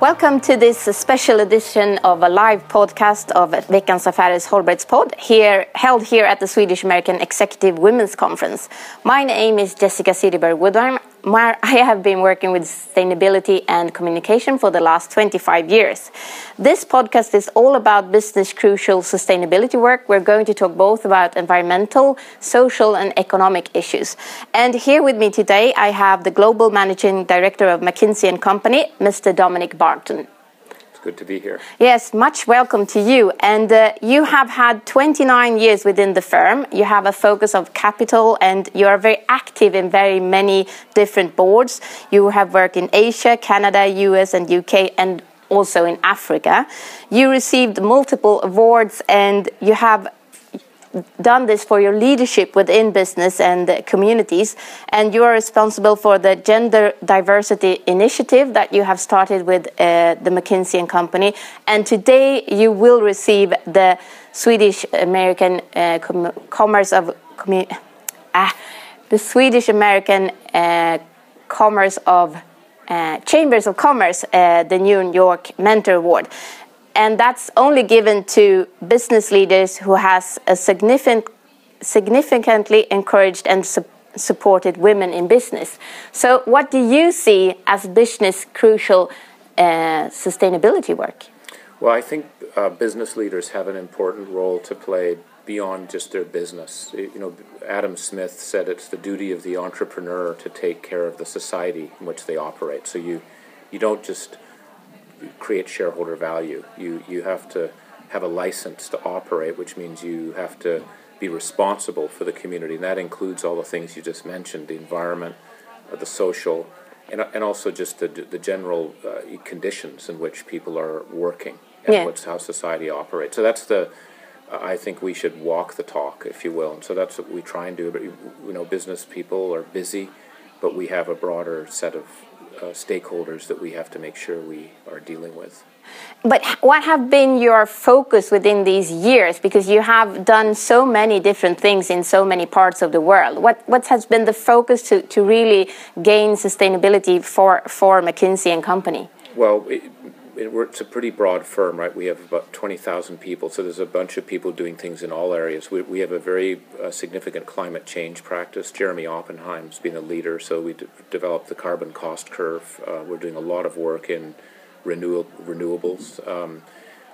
Welcome to this special edition of a live podcast of Veckans Affärers Hållbarhetspodd, here, held here at the Swedish American Executive Women's Conference. My name is Jessica Cederberg I have been working with sustainability and communication for the last 25 years. This podcast is all about business crucial sustainability work. We're going to talk both about environmental, social, and economic issues. And here with me today, I have the Global Managing Director of McKinsey and Company, Mr. Dominic Barton. It's good to be here. Yes, much welcome to you. And uh, you have had 29 years within the firm. You have a focus of capital and you are very active in very many different boards. You have worked in Asia, Canada, US, and UK, and also in Africa. You received multiple awards and you have done this for your leadership within business and communities, and you are responsible for the Gender Diversity Initiative that you have started with uh, the McKinsey and Company. And today you will receive the Swedish American uh, Com Commerce of ah, the Swedish American uh, Commerce of uh, Chambers of Commerce, uh, the New York Mentor Award and that's only given to business leaders who has a significant, significantly encouraged and su supported women in business. So, what do you see as business crucial uh, sustainability work? Well, I think uh, business leaders have an important role to play beyond just their business. You know, Adam Smith said it's the duty of the entrepreneur to take care of the society in which they operate. So you, you don't just create shareholder value. You you have to have a license to operate, which means you have to be responsible for the community, and that includes all the things you just mentioned: the environment, uh, the social, and and also just the the general uh, conditions in which people are working and yeah. what's how society operates. So that's the I think we should walk the talk, if you will, and so that's what we try and do. But you know, business people are busy, but we have a broader set of Uh, stakeholders that we have to make sure we are dealing with. But what have been your focus within these years? Because you have done so many different things in so many parts of the world. What what has been the focus to, to really gain sustainability for, for McKinsey and Company? Well, it, it's a pretty broad firm, right? We have about 20,000 people, so there's a bunch of people doing things in all areas. We, we have a very uh, significant climate change practice. Jeremy Oppenheim's been a leader, so we developed the carbon cost curve. Uh, we're doing a lot of work in renew- renewables. Um,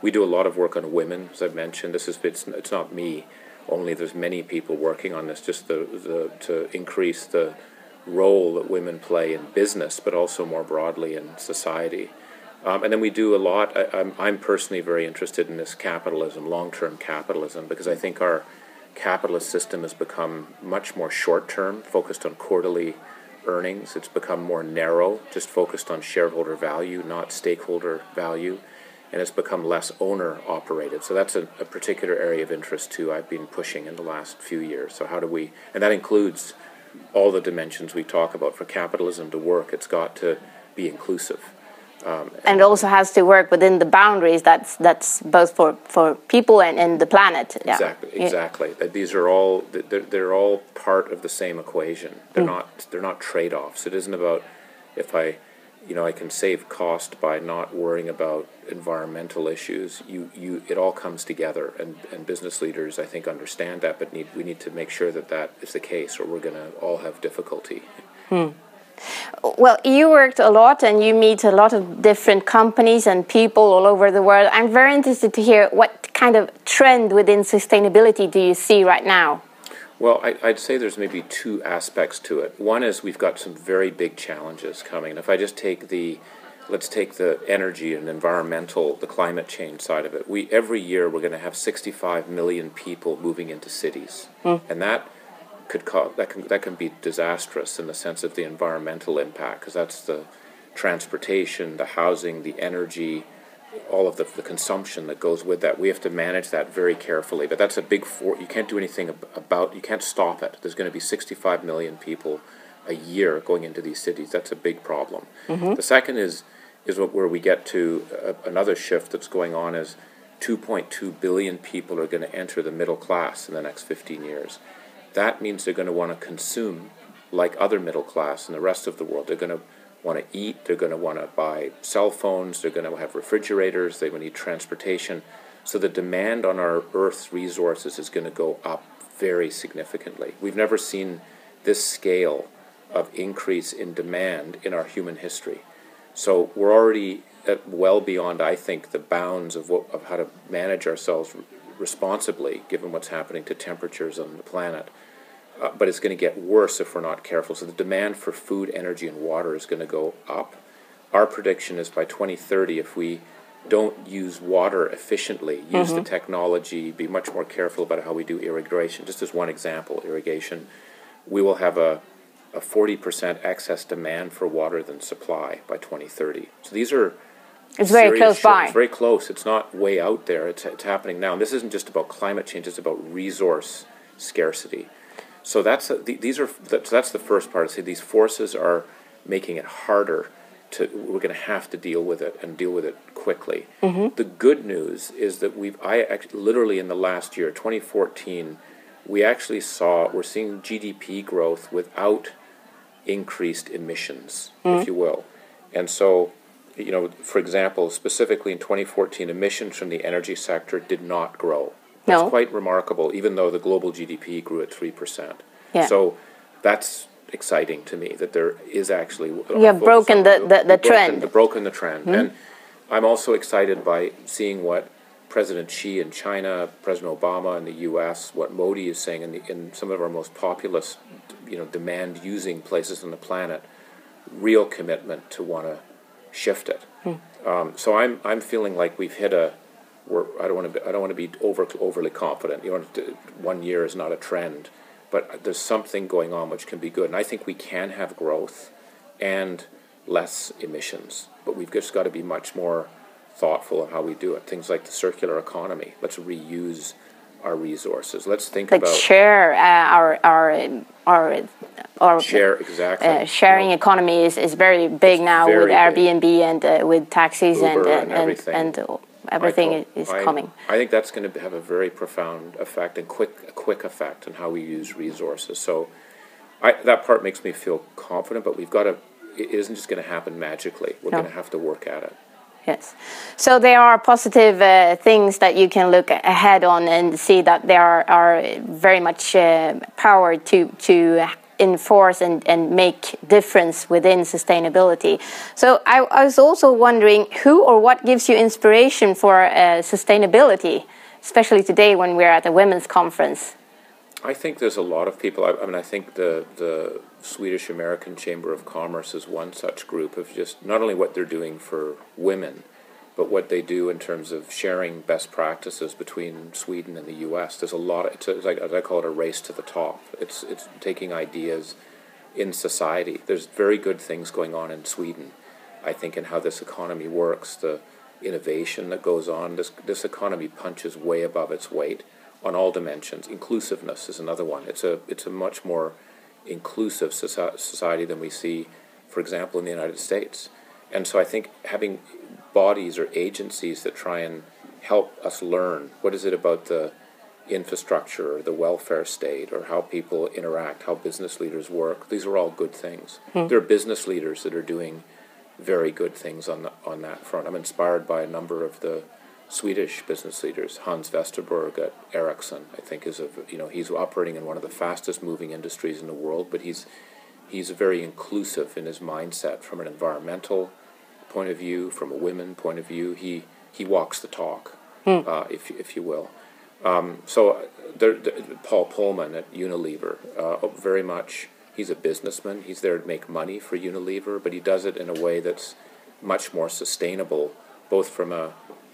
we do a lot of work on women, as I've mentioned. This is it's, it's not me only. There's many people working on this, just the, the to increase the role that women play in business, but also more broadly in society. Um, and then we do a lot. I, I'm, I'm personally very interested in this capitalism, long term capitalism, because I think our capitalist system has become much more short term, focused on quarterly earnings. It's become more narrow, just focused on shareholder value, not stakeholder value. And it's become less owner operated. So that's a, a particular area of interest too. I've been pushing in the last few years. So, how do we, and that includes all the dimensions we talk about for capitalism to work, it's got to be inclusive. Um, and also has to work within the boundaries that's that's both for, for people and, and the planet. Yeah. Exactly, exactly. Yeah. These are all they're, they're all part of the same equation. They're mm. not they're not trade offs. It isn't about if I you know I can save cost by not worrying about environmental issues. You you it all comes together, and, and business leaders I think understand that, but need we need to make sure that that is the case, or we're going to all have difficulty. Hmm. Well, you worked a lot and you meet a lot of different companies and people all over the world. I'm very interested to hear what kind of trend within sustainability do you see right now? Well, I, would say there's maybe two aspects to it. One is we've got some very big challenges coming. And if I just take the, let's take the energy and environmental, the climate change side of it. We every year we're going to have 65 million people moving into cities, mm. and that could cause that can that can be disastrous in the sense of the environmental impact because that's the transportation, the housing, the energy, all of the, the consumption that goes with that. We have to manage that very carefully. But that's a big for you can't do anything about you can't stop it. There's going to be 65 million people a year going into these cities. That's a big problem. Mm-hmm. The second is is what, where we get to uh, another shift that's going on is 2.2 billion people are going to enter the middle class in the next 15 years that means they're going to want to consume like other middle class in the rest of the world. They're going to want to eat, they're going to want to buy cell phones, they're going to have refrigerators, they will need transportation. So the demand on our Earth's resources is going to go up very significantly. We've never seen this scale of increase in demand in our human history. So we're already uh, well beyond, I think, the bounds of, what, of how to manage ourselves responsibly, given what's happening to temperatures on the planet. Uh, but it's going to get worse if we're not careful. So the demand for food, energy, and water is going to go up. Our prediction is by 2030, if we don't use water efficiently, use mm-hmm. the technology, be much more careful about how we do irrigation. Just as one example, irrigation, we will have a, a 40% excess demand for water than supply by 2030. So these are it's very close by. It's very close. It's not way out there. It's, it's happening now. And this isn't just about climate change. It's about resource scarcity. So that's a, these are that's, that's the first part. See, these forces are making it harder to. We're going to have to deal with it and deal with it quickly. Mm-hmm. The good news is that we've. I actually, literally in the last year, 2014, we actually saw we're seeing GDP growth without increased emissions, mm-hmm. if you will, and so you know, for example, specifically in 2014, emissions from the energy sector did not grow. That's no. quite remarkable, even though the global GDP grew at 3%. Yeah. So that's exciting to me that there is actually. You have broken the, the, the, trend. Broken, broken the trend. Mm-hmm. And I'm also excited by seeing what President Xi in China, President Obama in the U.S., what Modi is saying in, the, in some of our most populous, you know, demand-using places on the planet, real commitment to want to shift it. Mm. Um, so I'm I'm feeling like we've hit a. We're, I don't want to. Be, I don't want to be over overly confident. You know, one year is not a trend, but there's something going on which can be good, and I think we can have growth and less emissions. But we've just got to be much more thoughtful of how we do it. Things like the circular economy. Let's reuse our resources. Let's think like about share uh, our our our our share exactly. Uh, sharing economy is, is very big now very with Airbnb big. and uh, with taxis and, and, everything. and, and everything is I, coming. I think that's going to have a very profound effect and quick quick effect on how we use resources. So I, that part makes me feel confident, but we've got to. It isn't just going to happen magically. We're no. going to have to work at it. Yes. So there are positive uh, things that you can look ahead on and see that there are, are very much uh, power to to enforce and, and make difference within sustainability. So I, I was also wondering who or what gives you inspiration for uh, sustainability, especially today when we're at a women's conference. I think there's a lot of people. I, I mean, I think the the Swedish American Chamber of Commerce is one such group of just not only what they're doing for women, but what they do in terms of sharing best practices between Sweden and the U.S. There's a lot. Of, it's, it's like I call it a race to the top. It's it's taking ideas in society. There's very good things going on in Sweden. I think in how this economy works, the innovation that goes on. This this economy punches way above its weight on all dimensions. Inclusiveness is another one. It's a it's a much more inclusive society than we see, for example, in the United States. And so I think having bodies or agencies that try and help us learn what is it about the infrastructure or the welfare state or how people interact, how business leaders work, these are all good things. Mm. There are business leaders that are doing very good things on the, on that front. I'm inspired by a number of the Swedish business leaders. Hans Vestberg at Ericsson, I think, is a you know he's operating in one of the fastest moving industries in the world, but he's he's very inclusive in his mindset from an environmental point of view, from a women point of view. He he walks the talk, hmm. uh, if if you will. Um, so there, there, Paul Polman at Unilever, uh, very much. He's a businessman. He's there to make money for Unilever, but he does it in a way that's much more sustainable, both from a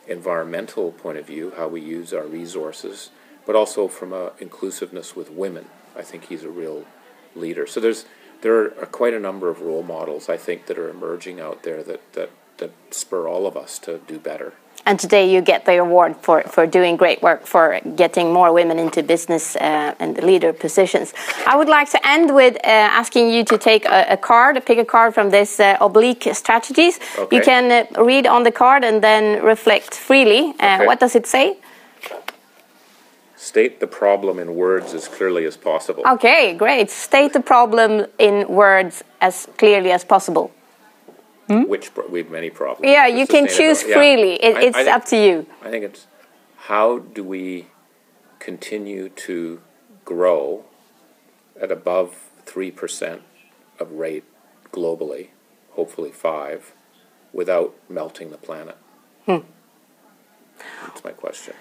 environmental point of view, how we use our resources, but also from a inclusiveness with women. I think he's a real leader. So there's there are quite a number of role models I think that are emerging out there that that, that spur all of us to do better. And today you get the award for, for doing great work for getting more women into business uh, and leader positions. I would like to end with uh, asking you to take a, a, card, pick a card from this uh, oblique strategies. Okay. You can uh, read on the card and then reflect freely. Uh, okay. What does it say? State the problem in words as clearly as possible. Okay, great. State the problem in words as clearly as possible. Hmm? which pro- we have many problems. Yeah, you can choose sustainability. Yeah. freely. It, it's I think- up to you. I think it's how do we continue to grow at above three percent of rate globally, hopefully five, without melting the planet. Hmm. That's my question.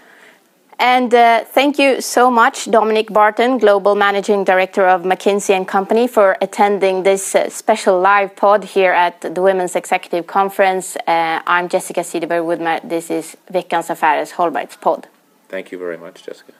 And uh, thank you so much, Dominic Barton, Global Managing Director of McKinsey Company, for attending this uh, special live pod here at the Women's Executive Conference. Uh, I'm Jessica Cederberg Wodmar. This is Veckans Affärers pod. Thank you very much, Jessica.